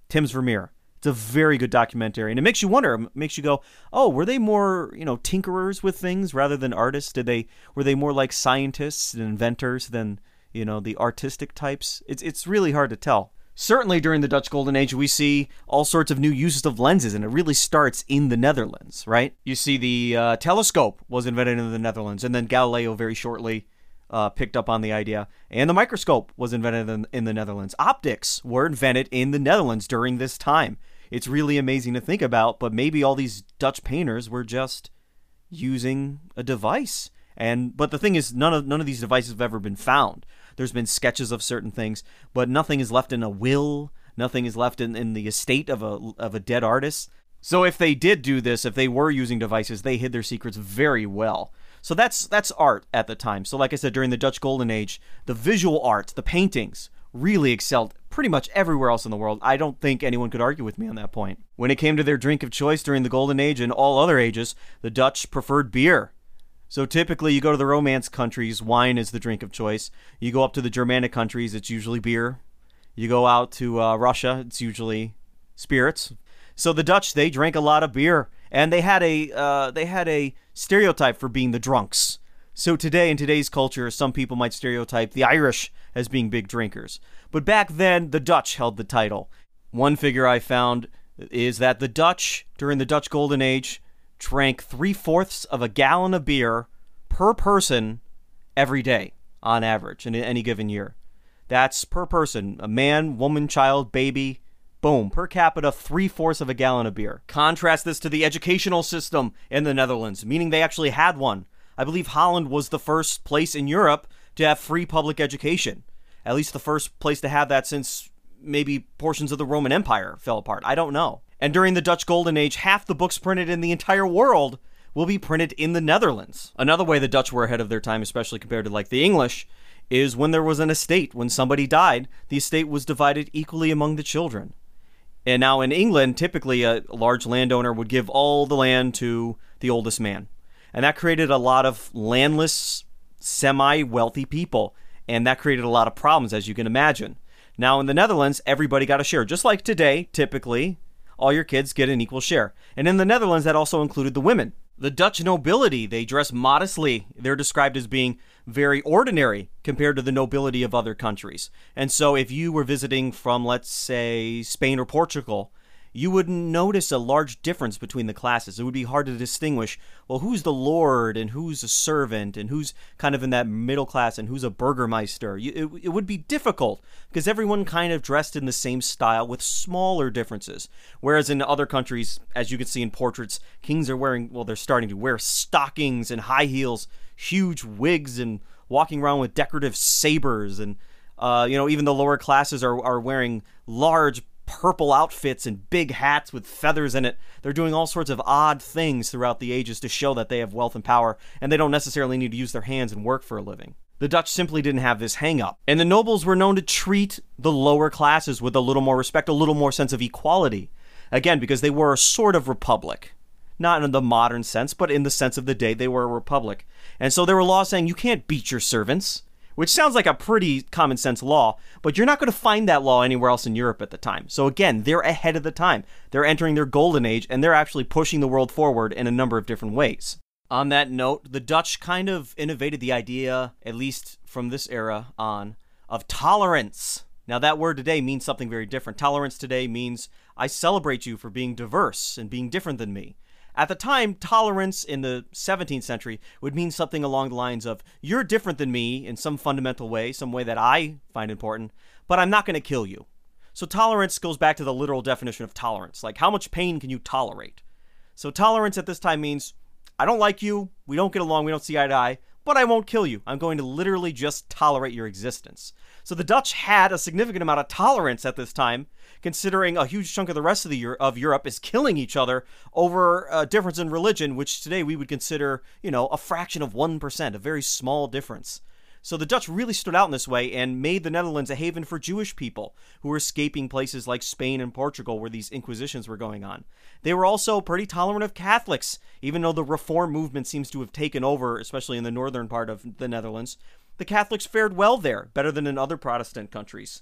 S1: Tim's Vermeer. It's a very good documentary, and it makes you wonder. It makes you go, "Oh, were they more, you know, tinkerers with things rather than artists? Did they were they more like scientists and inventors than you know, the artistic types. It's it's really hard to tell. Certainly during the Dutch Golden Age, we see all sorts of new uses of lenses, and it really starts in the Netherlands, right? You see, the uh, telescope was invented in the Netherlands, and then Galileo very shortly uh, picked up on the idea, and the microscope was invented in, in the Netherlands. Optics were invented in the Netherlands during this time. It's really amazing to think about, but maybe all these Dutch painters were just using a device. And but the thing is, none of none of these devices have ever been found. There's been sketches of certain things, but nothing is left in a will. Nothing is left in, in the estate of a of a dead artist. So if they did do this, if they were using devices, they hid their secrets very well. So that's that's art at the time. So like I said, during the Dutch Golden Age, the visual art, the paintings, really excelled pretty much everywhere else in the world. I don't think anyone could argue with me on that point. When it came to their drink of choice during the Golden Age and all other ages, the Dutch preferred beer. So typically, you go to the Romance countries, wine is the drink of choice. You go up to the Germanic countries, it's usually beer. You go out to uh, Russia, it's usually spirits. So the Dutch, they drank a lot of beer, and they had a uh, they had a stereotype for being the drunks. So today, in today's culture, some people might stereotype the Irish as being big drinkers. But back then, the Dutch held the title. One figure I found is that the Dutch, during the Dutch Golden Age, drank three fourths of a gallon of beer per person every day on average in any given year. That's per person a man, woman, child, baby. Boom, per capita, three fourths of a gallon of beer. Contrast this to the educational system in the Netherlands, meaning they actually had one. I believe Holland was the first place in Europe to have free public education. At least the first place to have that since maybe portions of the Roman Empire fell apart. I don't know. And during the Dutch Golden Age, half the books printed in the entire world will be printed in the Netherlands. Another way the Dutch were ahead of their time, especially compared to like the English, is when there was an estate. When somebody died, the estate was divided equally among the children. And now in England, typically a large landowner would give all the land to the oldest man. And that created a lot of landless, semi wealthy people. And that created a lot of problems, as you can imagine. Now, in the Netherlands, everybody got a share. Just like today, typically, all your kids get an equal share. And in the Netherlands, that also included the women. The Dutch nobility, they dress modestly. They're described as being very ordinary compared to the nobility of other countries. And so, if you were visiting from, let's say, Spain or Portugal, you wouldn't notice a large difference between the classes. It would be hard to distinguish, well, who's the lord and who's a servant and who's kind of in that middle class and who's a burgermeister. It, it would be difficult because everyone kind of dressed in the same style with smaller differences. Whereas in other countries, as you can see in portraits, kings are wearing, well, they're starting to wear stockings and high heels, huge wigs, and walking around with decorative sabers and uh, you know, even the lower classes are, are wearing large purple outfits and big hats with feathers in it. They're doing all sorts of odd things throughout the ages to show that they have wealth and power, and they don't necessarily need to use their hands and work for a living. The Dutch simply didn't have this hang up. And the nobles were known to treat the lower classes with a little more respect, a little more sense of equality. Again, because they were a sort of republic. Not in the modern sense, but in the sense of the day, they were a republic. And so there were laws saying you can't beat your servants which sounds like a pretty common sense law, but you're not going to find that law anywhere else in Europe at the time. So again, they're ahead of the time. They're entering their golden age and they're actually pushing the world forward in a number of different ways. On that note, the Dutch kind of innovated the idea, at least from this era on, of tolerance. Now, that word today means something very different. Tolerance today means I celebrate you for being diverse and being different than me. At the time, tolerance in the 17th century would mean something along the lines of you're different than me in some fundamental way, some way that I find important, but I'm not going to kill you. So tolerance goes back to the literal definition of tolerance. Like how much pain can you tolerate? So tolerance at this time means I don't like you, we don't get along, we don't see eye to eye, but I won't kill you. I'm going to literally just tolerate your existence. So the Dutch had a significant amount of tolerance at this time considering a huge chunk of the rest of the of Europe is killing each other over a difference in religion, which today we would consider, you know, a fraction of 1%, a very small difference. So the Dutch really stood out in this way and made the Netherlands a haven for Jewish people who were escaping places like Spain and Portugal where these inquisitions were going on. They were also pretty tolerant of Catholics, even though the reform movement seems to have taken over, especially in the northern part of the Netherlands. The Catholics fared well there, better than in other Protestant countries.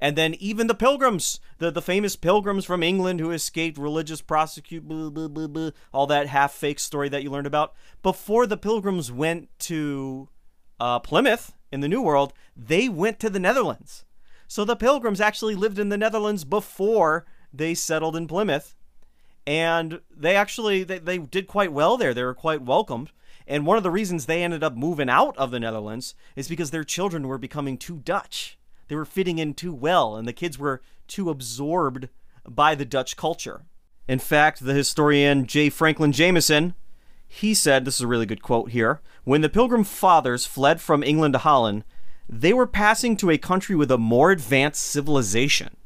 S1: And then even the pilgrims, the, the famous pilgrims from England who escaped religious prosecute, all that half fake story that you learned about. Before the pilgrims went to uh, Plymouth in the New World, they went to the Netherlands. So the Pilgrims actually lived in the Netherlands before they settled in Plymouth. And they actually they, they did quite well there. They were quite welcomed. And one of the reasons they ended up moving out of the Netherlands is because their children were becoming too Dutch. They were fitting in too well, and the kids were too absorbed by the Dutch culture. In fact, the historian J. Franklin Jameson, he said, this is a really good quote here, when the Pilgrim Fathers fled from England to Holland, they were passing to a country with a more advanced civilization.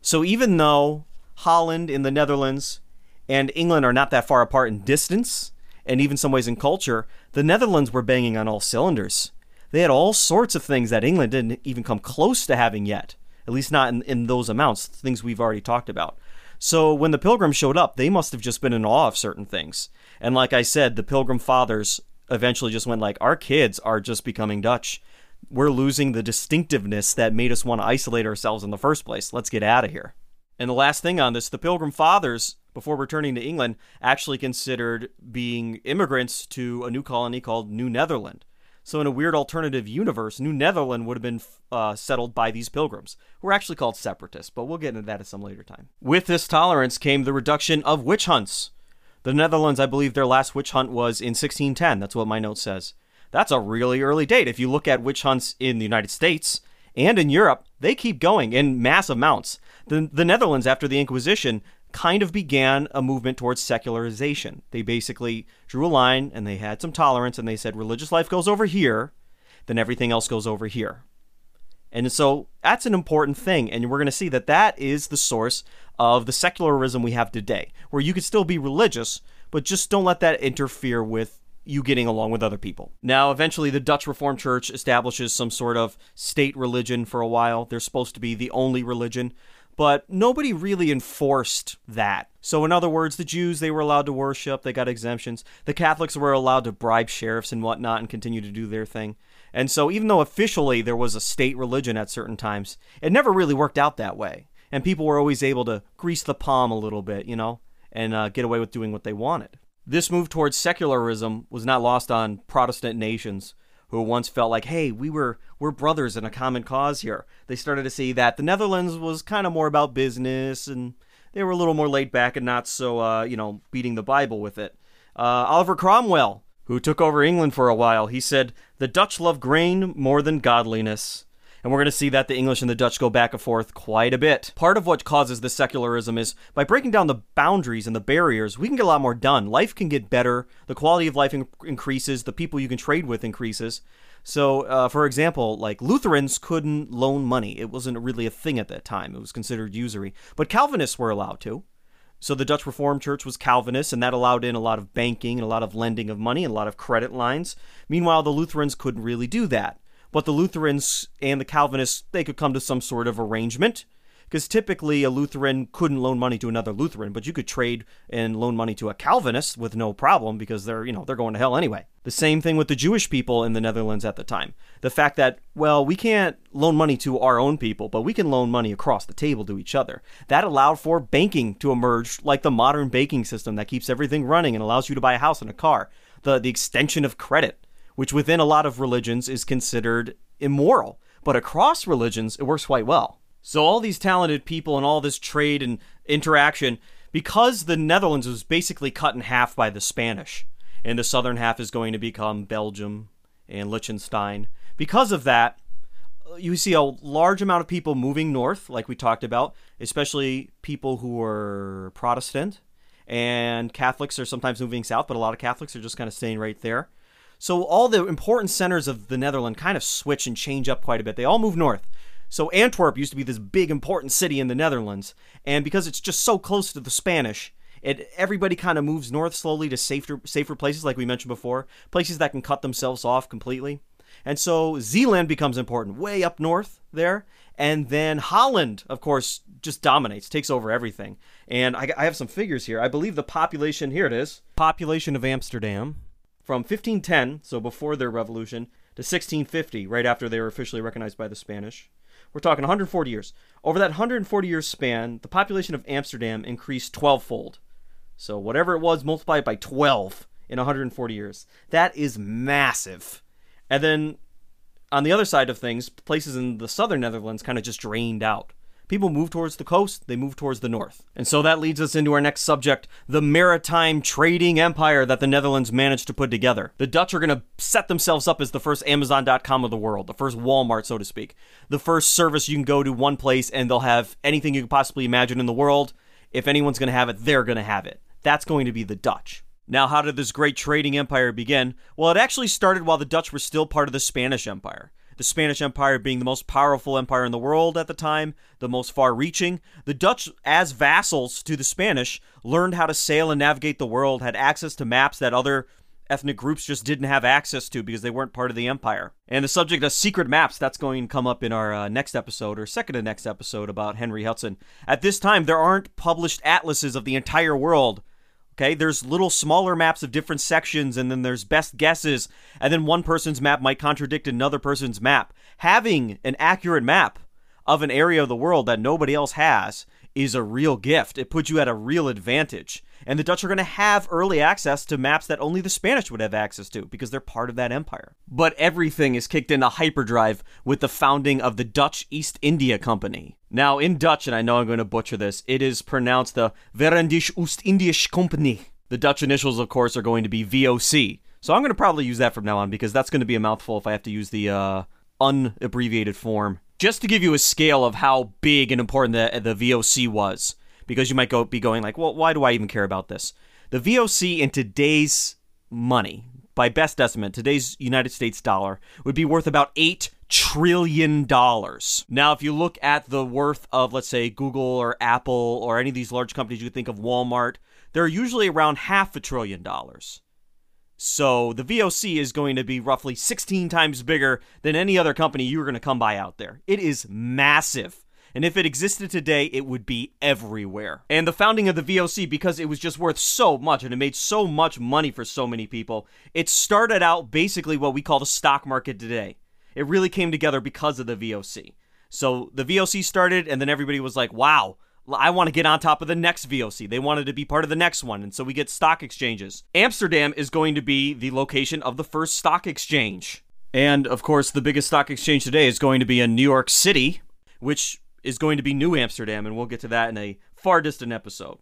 S1: So even though Holland in the Netherlands and England are not that far apart in distance, and even some ways in culture, the Netherlands were banging on all cylinders. They had all sorts of things that England didn't even come close to having yet, at least not in, in those amounts, things we've already talked about. So when the Pilgrims showed up, they must have just been in awe of certain things. And like I said, the Pilgrim Fathers eventually just went like, our kids are just becoming Dutch. We're losing the distinctiveness that made us want to isolate ourselves in the first place. Let's get out of here. And the last thing on this, the Pilgrim Fathers, before returning to England, actually considered being immigrants to a new colony called New Netherland. So, in a weird alternative universe, New Netherland would have been uh, settled by these pilgrims, who were actually called separatists, but we'll get into that at some later time. With this tolerance came the reduction of witch hunts. The Netherlands, I believe their last witch hunt was in 1610. That's what my note says. That's a really early date. If you look at witch hunts in the United States and in Europe, they keep going in mass amounts. The, the Netherlands, after the Inquisition, kind of began a movement towards secularization. They basically drew a line and they had some tolerance and they said religious life goes over here, then everything else goes over here. And so that's an important thing. And we're going to see that that is the source of the secularism we have today, where you can still be religious, but just don't let that interfere with you getting along with other people. Now, eventually, the Dutch Reformed Church establishes some sort of state religion for a while. They're supposed to be the only religion but nobody really enforced that. So, in other words, the Jews, they were allowed to worship, they got exemptions. The Catholics were allowed to bribe sheriffs and whatnot and continue to do their thing. And so, even though officially there was a state religion at certain times, it never really worked out that way. And people were always able to grease the palm a little bit, you know, and uh, get away with doing what they wanted. This move towards secularism was not lost on Protestant nations who once felt like, hey, we were we're brothers in a common cause here. They started to see that the Netherlands was kind of more about business and they were a little more laid back and not so uh, you know beating the Bible with it. Uh, Oliver Cromwell, who took over England for a while, he said the Dutch love grain more than godliness. And we're going to see that the English and the Dutch go back and forth quite a bit. Part of what causes this secularism is by breaking down the boundaries and the barriers, we can get a lot more done. Life can get better, the quality of life in- increases, the people you can trade with increases. So, uh, for example, like Lutherans couldn't loan money. It wasn't really a thing at that time. It was considered usury. But Calvinists were allowed to. So the Dutch Reformed Church was Calvinist, and that allowed in a lot of banking and a lot of lending of money and a lot of credit lines. Meanwhile, the Lutherans couldn't really do that but the Lutherans and the Calvinists they could come to some sort of arrangement because typically a Lutheran couldn't loan money to another Lutheran, but you could trade and loan money to a Calvinist with no problem because they're, you know, they're going to hell anyway. The same thing with the Jewish people in the Netherlands at the time. The fact that, well, we can't loan money to our own people, but we can loan money across the table to each other. That allowed for banking to emerge like the modern banking system that keeps everything running and allows you to buy a house and a car. The the extension of credit which within a lot of religions is considered immoral. But across religions, it works quite well. So, all these talented people and all this trade and interaction, because the Netherlands was basically cut in half by the Spanish, and the southern half is going to become Belgium and Liechtenstein. Because of that, you see a large amount of people moving north, like we talked about, especially people who are Protestant. And Catholics are sometimes moving south, but a lot of Catholics are just kind of staying right there. So all the important centers of the Netherlands kind of switch and change up quite a bit. They all move north. So Antwerp used to be this big important city in the Netherlands, and because it's just so close to the Spanish, it everybody kind of moves north slowly to safer safer places like we mentioned before, places that can cut themselves off completely. And so Zeeland becomes important, way up north there. And then Holland, of course, just dominates, takes over everything. And I, I have some figures here. I believe the population, here it is population of Amsterdam from 1510, so before their revolution, to 1650, right after they were officially recognized by the Spanish. We're talking 140 years. Over that 140 year span, the population of Amsterdam increased 12 fold. So whatever it was, multiplied by 12 in 140 years. That is massive. And then on the other side of things, places in the southern Netherlands kind of just drained out. People move towards the coast, they move towards the north. And so that leads us into our next subject the maritime trading empire that the Netherlands managed to put together. The Dutch are going to set themselves up as the first Amazon.com of the world, the first Walmart, so to speak, the first service you can go to one place and they'll have anything you could possibly imagine in the world. If anyone's going to have it, they're going to have it. That's going to be the Dutch. Now, how did this great trading empire begin? Well, it actually started while the Dutch were still part of the Spanish Empire the Spanish Empire being the most powerful empire in the world at the time, the most far reaching. The Dutch, as vassals to the Spanish, learned how to sail and navigate the world, had access to maps that other ethnic groups just didn't have access to because they weren't part of the empire. And the subject of secret maps, that's going to come up in our uh, next episode or second to next episode about Henry Hudson. At this time, there aren't published atlases of the entire world Okay, there's little smaller maps of different sections, and then there's best guesses, and then one person's map might contradict another person's map. Having an accurate map of an area of the world that nobody else has is a real gift. It puts you at a real advantage. And the Dutch are going to have early access to maps that only the Spanish would have access to because they're part of that empire. But everything is kicked into hyperdrive with the founding of the Dutch East India Company. Now, in Dutch, and I know I'm going to butcher this, it is pronounced the Verenigde Oost-Indische Company. The Dutch initials, of course, are going to be VOC. So I'm going to probably use that from now on because that's going to be a mouthful if I have to use the uh, unabbreviated form. Just to give you a scale of how big and important the, the VOC was because you might go be going like, well, why do I even care about this? The VOC in today's money, by best estimate, today's United States dollar would be worth about eight trillion dollars. Now, if you look at the worth of, let's say, Google or Apple or any of these large companies, you think of Walmart, they're usually around half a trillion dollars. So the VOC is going to be roughly 16 times bigger than any other company you're going to come by out there. It is massive and if it existed today, it would be everywhere. And the founding of the VOC, because it was just worth so much and it made so much money for so many people, it started out basically what we call the stock market today. It really came together because of the VOC. So the VOC started, and then everybody was like, wow. I want to get on top of the next VOC. They wanted to be part of the next one, and so we get stock exchanges. Amsterdam is going to be the location of the first stock exchange. And of course, the biggest stock exchange today is going to be in New York City, which is going to be New Amsterdam, and we'll get to that in a far distant episode.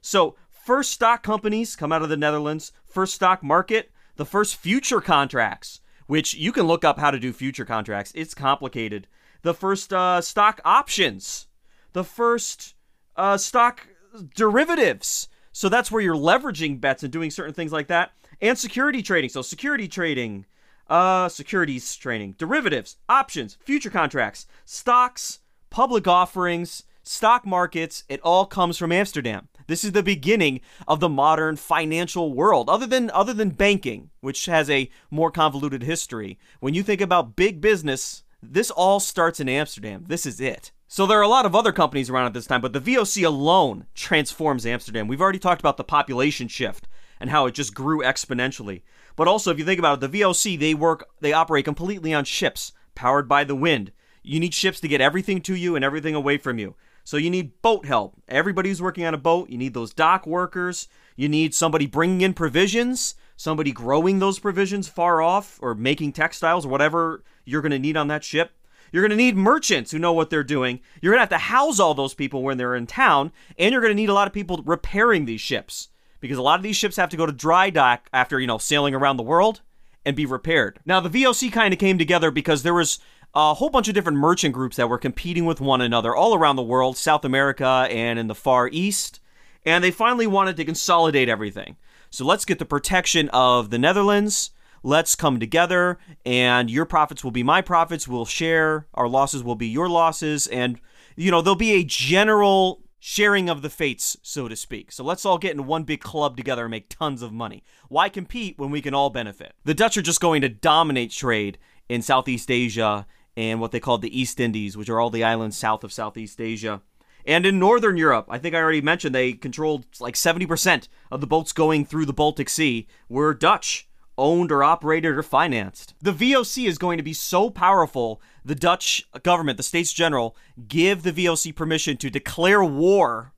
S1: So, first stock companies come out of the Netherlands, first stock market, the first future contracts, which you can look up how to do future contracts. It's complicated. The first uh, stock options, the first uh, stock derivatives. So that's where you're leveraging bets and doing certain things like that. And security trading. So security trading, uh, securities trading, derivatives, options, future contracts, stocks, public offerings, stock markets, it all comes from Amsterdam. This is the beginning of the modern financial world. Other than other than banking, which has a more convoluted history, when you think about big business, this all starts in Amsterdam. This is it. So there are a lot of other companies around at this time, but the VOC alone transforms Amsterdam. We've already talked about the population shift and how it just grew exponentially. But also if you think about it, the VOC, they work they operate completely on ships powered by the wind. You need ships to get everything to you and everything away from you. So you need boat help. Everybody who's working on a boat, you need those dock workers. You need somebody bringing in provisions, somebody growing those provisions far off, or making textiles, or whatever you're going to need on that ship. You're going to need merchants who know what they're doing. You're going to have to house all those people when they're in town, and you're going to need a lot of people repairing these ships because a lot of these ships have to go to dry dock after, you know, sailing around the world and be repaired. Now, the VOC kind of came together because there was a whole bunch of different merchant groups that were competing with one another all around the world, South America and in the Far East, and they finally wanted to consolidate everything. So let's get the protection of the Netherlands. Let's come together, and your profits will be my profits. We'll share. Our losses will be your losses. And, you know, there'll be a general sharing of the fates, so to speak. So let's all get in one big club together and make tons of money. Why compete when we can all benefit? The Dutch are just going to dominate trade in Southeast Asia and what they called the East Indies, which are all the islands south of Southeast Asia. And in Northern Europe, I think I already mentioned they controlled like 70% of the boats going through the Baltic Sea were Dutch, owned or operated or financed. The VOC is going to be so powerful, the Dutch government, the States General, give the VOC permission to declare war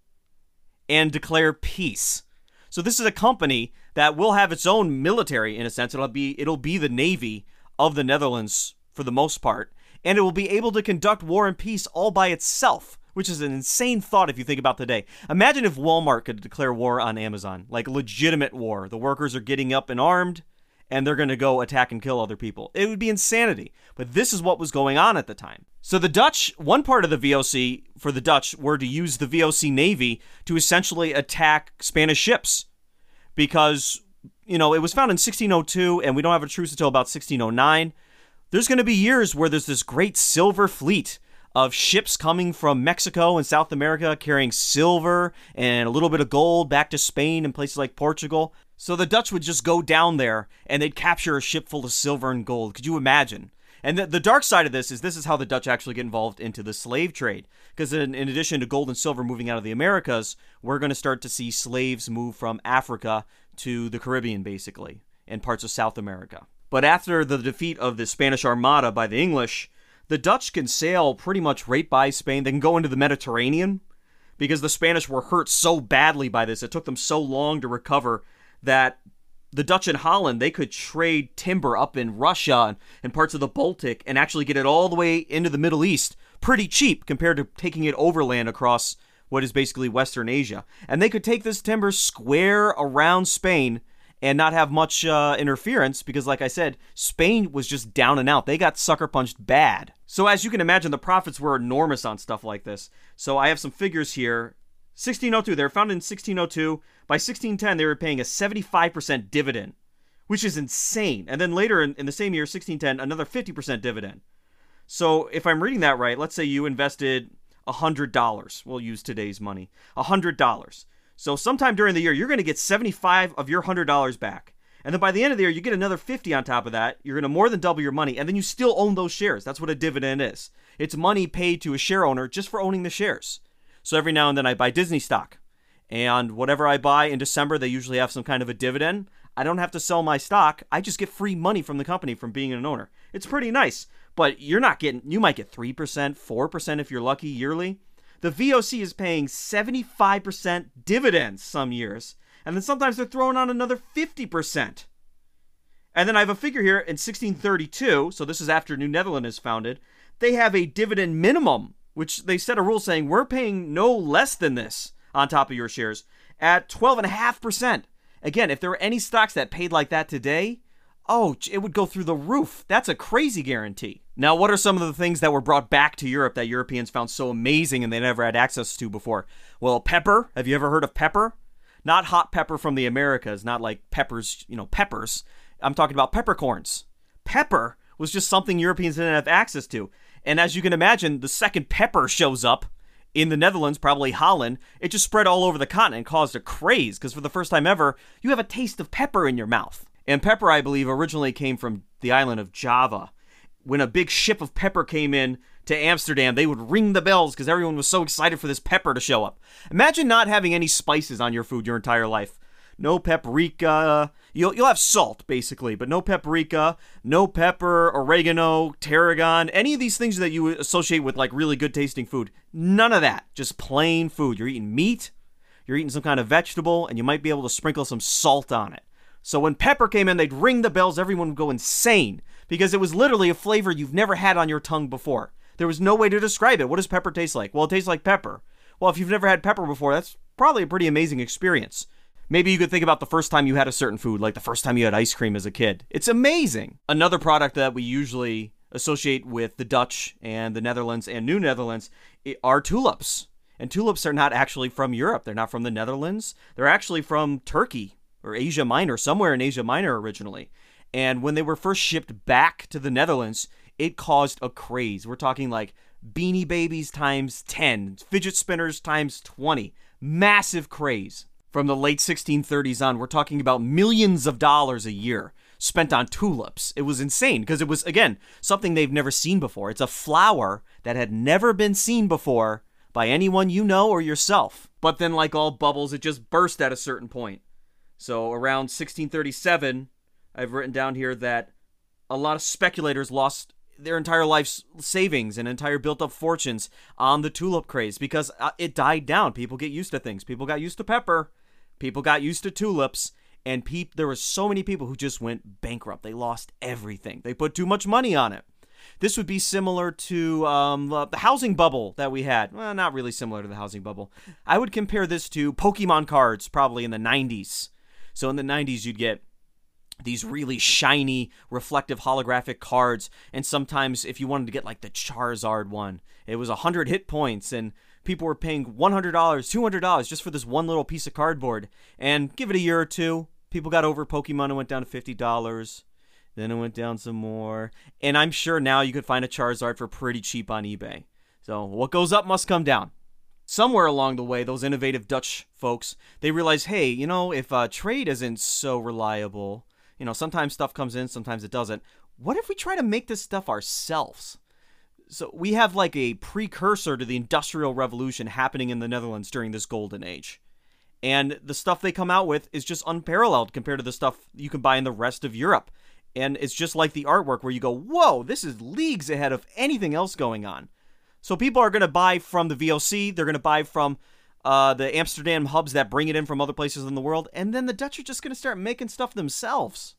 S1: and declare peace. So this is a company that will have its own military in a sense. It'll be it'll be the navy of the Netherlands for the most part, and it will be able to conduct war and peace all by itself, which is an insane thought if you think about today. Imagine if Walmart could declare war on Amazon, like legitimate war. The workers are getting up and armed, and they're going to go attack and kill other people. It would be insanity. But this is what was going on at the time. So the Dutch, one part of the VOC for the Dutch were to use the VOC Navy to essentially attack Spanish ships because you know, it was found in 1602 and we don't have a truce until about 1609. There's going to be years where there's this great silver fleet of ships coming from Mexico and South America carrying silver and a little bit of gold back to Spain and places like Portugal. So the Dutch would just go down there and they'd capture a ship full of silver and gold. Could you imagine? And the, the dark side of this is this is how the Dutch actually get involved into the slave trade. Because in, in addition to gold and silver moving out of the Americas, we're going to start to see slaves move from Africa to the Caribbean, basically, and parts of South America. But after the defeat of the Spanish Armada by the English, the Dutch can sail pretty much right by Spain. They can go into the Mediterranean because the Spanish were hurt so badly by this. It took them so long to recover that the Dutch in Holland, they could trade timber up in Russia and parts of the Baltic and actually get it all the way into the Middle East pretty cheap compared to taking it overland across what is basically Western Asia. And they could take this timber square around Spain and not have much uh, interference because, like I said, Spain was just down and out. They got sucker punched bad. So, as you can imagine, the profits were enormous on stuff like this. So, I have some figures here. 1602, they were founded in 1602. By 1610, they were paying a 75% dividend, which is insane. And then later in, in the same year, 1610, another 50% dividend. So, if I'm reading that right, let's say you invested $100. We'll use today's money. $100. So sometime during the year, you're going to get 75 of your $100 back. And then by the end of the year, you get another 50 on top of that. You're going to more than double your money, and then you still own those shares. That's what a dividend is. It's money paid to a share owner just for owning the shares. So every now and then I buy Disney stock. And whatever I buy in December, they usually have some kind of a dividend. I don't have to sell my stock. I just get free money from the company from being an owner. It's pretty nice but you're not getting, you might get 3%, 4% if you're lucky yearly. The VOC is paying 75% dividends some years, and then sometimes they're throwing on another 50%. And then I have a figure here in 1632, so this is after New Netherland is founded. They have a dividend minimum, which they set a rule saying we're paying no less than this on top of your shares at 12.5%. Again, if there were any stocks that paid like that today, oh, it would go through the roof. That's a crazy guarantee. Now, what are some of the things that were brought back to Europe that Europeans found so amazing and they never had access to before? Well, pepper. Have you ever heard of pepper? Not hot pepper from the Americas, not like peppers, you know, peppers. I'm talking about peppercorns. Pepper was just something Europeans didn't have access to. And as you can imagine, the second pepper shows up in the Netherlands, probably Holland, it just spread all over the continent and caused a craze because for the first time ever, you have a taste of pepper in your mouth. And pepper, I believe, originally came from the island of Java. When a big ship of pepper came in to Amsterdam, they would ring the bells because everyone was so excited for this pepper to show up. Imagine not having any spices on your food your entire life. No paprika. You'll, you'll have salt, basically, but no paprika, no pepper, oregano, tarragon, any of these things that you associate with like really good tasting food. None of that. Just plain food. You're eating meat, you're eating some kind of vegetable, and you might be able to sprinkle some salt on it. So when pepper came in, they'd ring the bells, everyone would go insane because it was literally a flavor you've never had on your tongue before. There was no way to describe it. What does pepper taste like? Well, it tastes like pepper. Well, if you've never had pepper before, that's probably a pretty amazing experience. Maybe you could think about the first time you had a certain food, like the first time you had ice cream as a kid. It's amazing. Another product that we usually associate with the Dutch and the Netherlands and New Netherlands are tulips. And tulips are not actually from Europe. They're not from the Netherlands. They're actually from Turkey or Asia Minor, somewhere in Asia Minor originally. And when they were first shipped back to the Netherlands, it caused a craze. We're talking like beanie babies times 10, fidget spinners times 20. Massive craze. From the late 1630s on, we're talking about millions of dollars a year spent on tulips. It was insane because it was, again, something they've never seen before. It's a flower that had never been seen before by anyone you know or yourself. But then, like all bubbles, it just burst at a certain point. So around 1637, I've written down here that a lot of speculators lost their entire life's savings and entire built up fortunes on the tulip craze because uh, it died down. People get used to things. People got used to pepper. People got used to tulips. And there were so many people who just went bankrupt. They lost everything. They put too much money on it. This would be similar to um, uh, the housing bubble that we had. Well, not really similar to the housing bubble. I would compare this to Pokemon cards, probably in the 90s. So in the 90s, you'd get these really shiny, reflective holographic cards. And sometimes, if you wanted to get like the Charizard one, it was 100 hit points, and people were paying $100, $200 just for this one little piece of cardboard. And give it a year or two, people got over Pokemon and went down to $50. Then it went down some more. And I'm sure now you could find a Charizard for pretty cheap on eBay. So what goes up must come down somewhere along the way, those innovative Dutch folks, they realized, hey, you know, if uh, trade isn't so reliable, you know, sometimes stuff comes in, sometimes it doesn't. What if we try to make this stuff ourselves? So we have like a precursor to the Industrial Revolution happening in the Netherlands during this golden age. And the stuff they come out with is just unparalleled compared to the stuff you can buy in the rest of Europe. And it's just like the artwork where you go, whoa, this is leagues ahead of anything else going on. So people are going to buy from the VOC, they're going to buy from uh, the Amsterdam hubs that bring it in from other places in the world, and then the Dutch are just going to start making stuff themselves.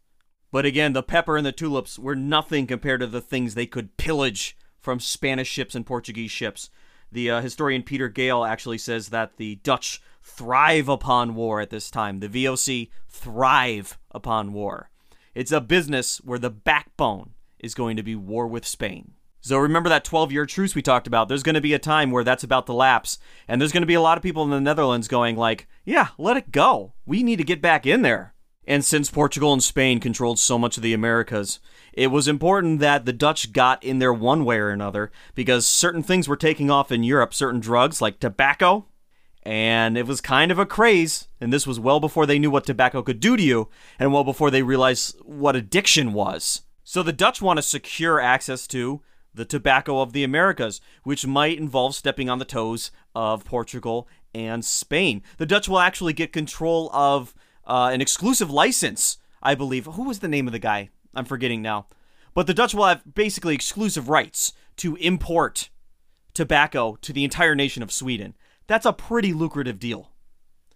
S1: But again, the pepper and the tulips were nothing compared to the things they could pillage from Spanish ships and Portuguese ships. The uh, historian Pieter Geyl actually says that the Dutch thrive upon war at this time. The VOC thrive upon war. It's a business where the backbone is going to be war with Spain. So remember that 12 year truce we talked about. There's going to be a time where that's about to lapse. And there's going to be a lot of people in the Netherlands going like, yeah, let it go. We need to get back in there. And since Portugal and Spain controlled so much of the Americas, it was important that the Dutch got in there one way or another because certain things were taking off in Europe, certain drugs like tobacco, and it was kind of a craze. And this was well before they knew what tobacco could do to you, and well before they realized what addiction was. So the Dutch want to secure access to the tobacco of the Americas, which might involve stepping on the toes of Portugal and Spain. The Dutch will actually get control of uh, an exclusive license, I believe. Who was the name of the guy? I'm forgetting now. But the Dutch will have basically exclusive rights to import tobacco to the entire nation of Sweden. That's a pretty lucrative deal,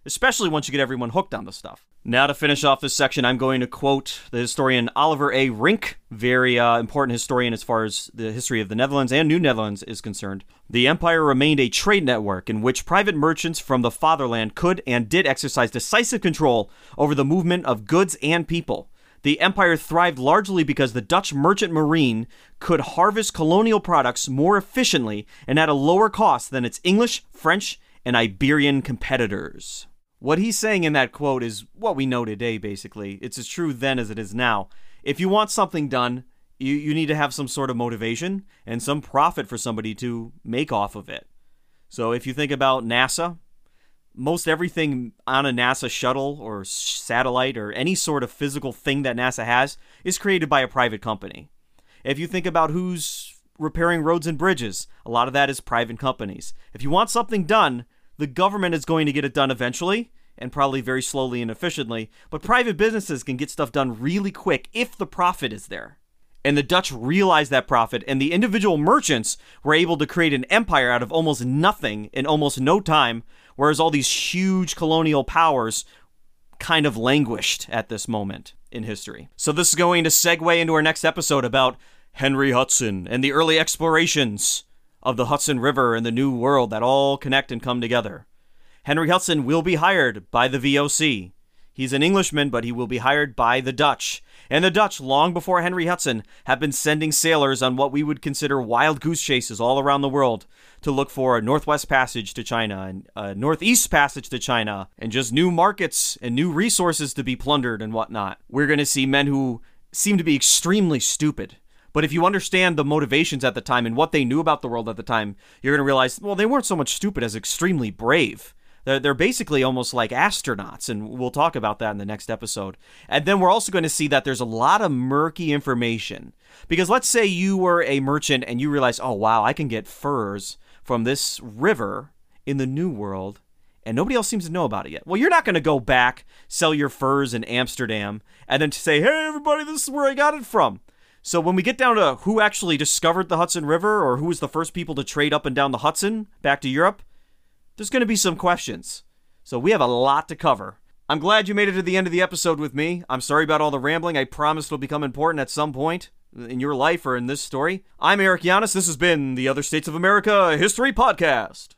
S1: especially once you get everyone hooked on the stuff. Now, to finish off this section, I'm going to quote the historian Oliver A. Rink, very uh, important historian as far as the history of the Netherlands and New Netherlands is concerned. The empire remained a trade network in which private merchants from the fatherland could and did exercise decisive control over the movement of goods and people. The empire thrived largely because the Dutch merchant marine could harvest colonial products more efficiently and at a lower cost than its English, French, and Iberian competitors. What he's saying in that quote is what we know today, basically. It's as true then as it is now. If you want something done, you, you need to have some sort of motivation and some profit for somebody to make off of it. So if you think about NASA, most everything on a NASA shuttle or satellite or any sort of physical thing that NASA has is created by a private company. If you think about who's repairing roads and bridges, a lot of that is private companies. If you want something done, the government is going to get it done eventually, and probably very slowly and efficiently, but private businesses can get stuff done really quick if the profit is there. And the Dutch realized that profit, and the individual merchants were able to create an empire out of almost nothing in almost no time, whereas all these huge colonial powers kind of languished at this moment in history. So, this is going to segue into our next episode about Henry Hudson and the early explorations of the Hudson River and the New World that all connect and come together. Henry Hudson will be hired by the VOC. He's an Englishman, but he will be hired by the Dutch. And the Dutch, long before Henry Hudson, have been sending sailors on what we would consider wild goose chases all around the world to look for a northwest passage to China and a northeast passage to China and just new markets and new resources to be plundered and whatnot. We're going to see men who seem to be extremely stupid but if you understand the motivations at the time and what they knew about the world at the time, you're going to realize, well, they weren't so much stupid as extremely brave. They're, they're basically almost like astronauts, and we'll talk about that in the next episode. And then we're also going to see that there's a lot of murky information. Because let's say you were a merchant and you realize, oh, wow, I can get furs from this river in the New World and nobody else seems to know about it yet. Well, you're not going to go back, sell your furs in Amsterdam, and then say, hey, everybody, this is where I got it from. So when we get down to who actually discovered the Hudson River or who was the first people to trade up and down the Hudson back to Europe, there's going to be some questions. So we have a lot to cover. I'm glad you made it to the end of the episode with me. I'm sorry about all the rambling. I promise it'll become important at some point. in your life or in this story. I'm Eric Yanis. This has been the Other States of America History Podcast.